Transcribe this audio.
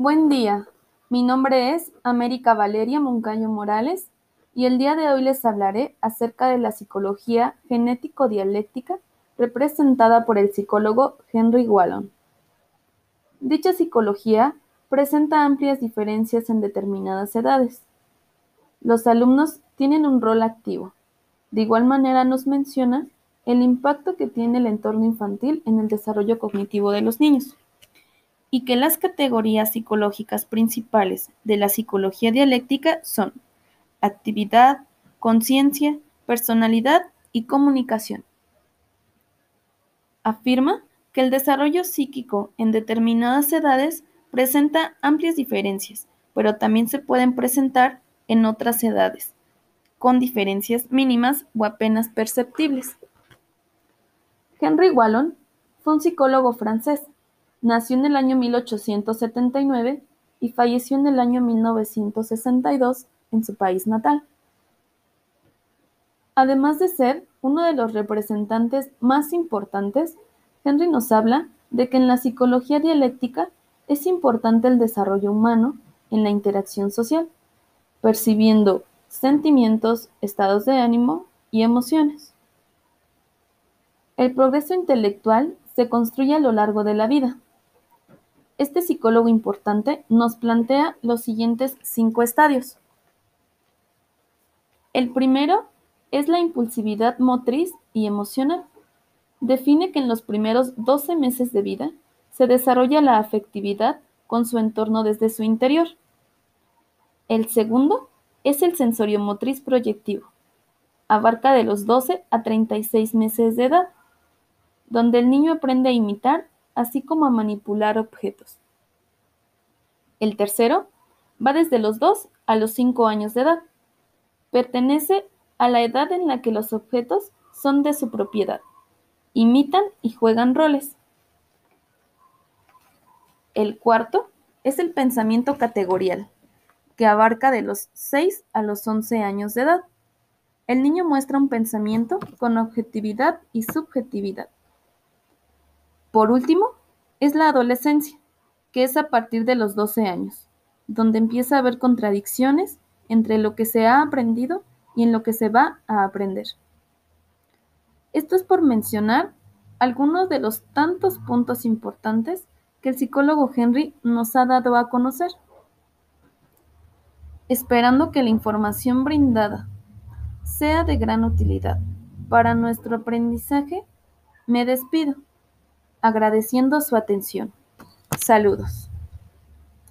Buen día, mi nombre es América Valeria Moncayo Morales y el día de hoy les hablaré acerca de la psicología genético-dialéctica representada por el psicólogo Henry Wallon. Dicha psicología presenta amplias diferencias en determinadas edades. Los alumnos tienen un rol activo. De igual manera nos menciona el impacto que tiene el entorno infantil en el desarrollo cognitivo de los niños y que las categorías psicológicas principales de la psicología dialéctica son actividad, conciencia, personalidad y comunicación. Afirma que el desarrollo psíquico en determinadas edades presenta amplias diferencias, pero también se pueden presentar en otras edades, con diferencias mínimas o apenas perceptibles. Henry Wallon fue un psicólogo francés Nació en el año 1879 y falleció en el año 1962 en su país natal. Además de ser uno de los representantes más importantes, Henry nos habla de que en la psicología dialéctica es importante el desarrollo humano en la interacción social, percibiendo sentimientos, estados de ánimo y emociones. El progreso intelectual se construye a lo largo de la vida, este psicólogo importante nos plantea los siguientes cinco estadios. El primero es la impulsividad motriz y emocional. Define que en los primeros 12 meses de vida se desarrolla la afectividad con su entorno desde su interior. El segundo es el sensorio motriz proyectivo. Abarca de los 12 a 36 meses de edad, donde el niño aprende a imitar así como a manipular objetos. El tercero va desde los 2 a los 5 años de edad. Pertenece a la edad en la que los objetos son de su propiedad, imitan y juegan roles. El cuarto es el pensamiento categorial, que abarca de los 6 a los 11 años de edad. El niño muestra un pensamiento con objetividad y subjetividad. Por último, es la adolescencia, que es a partir de los 12 años, donde empieza a haber contradicciones entre lo que se ha aprendido y en lo que se va a aprender. Esto es por mencionar algunos de los tantos puntos importantes que el psicólogo Henry nos ha dado a conocer. Esperando que la información brindada sea de gran utilidad para nuestro aprendizaje, me despido agradeciendo su atención. Saludos.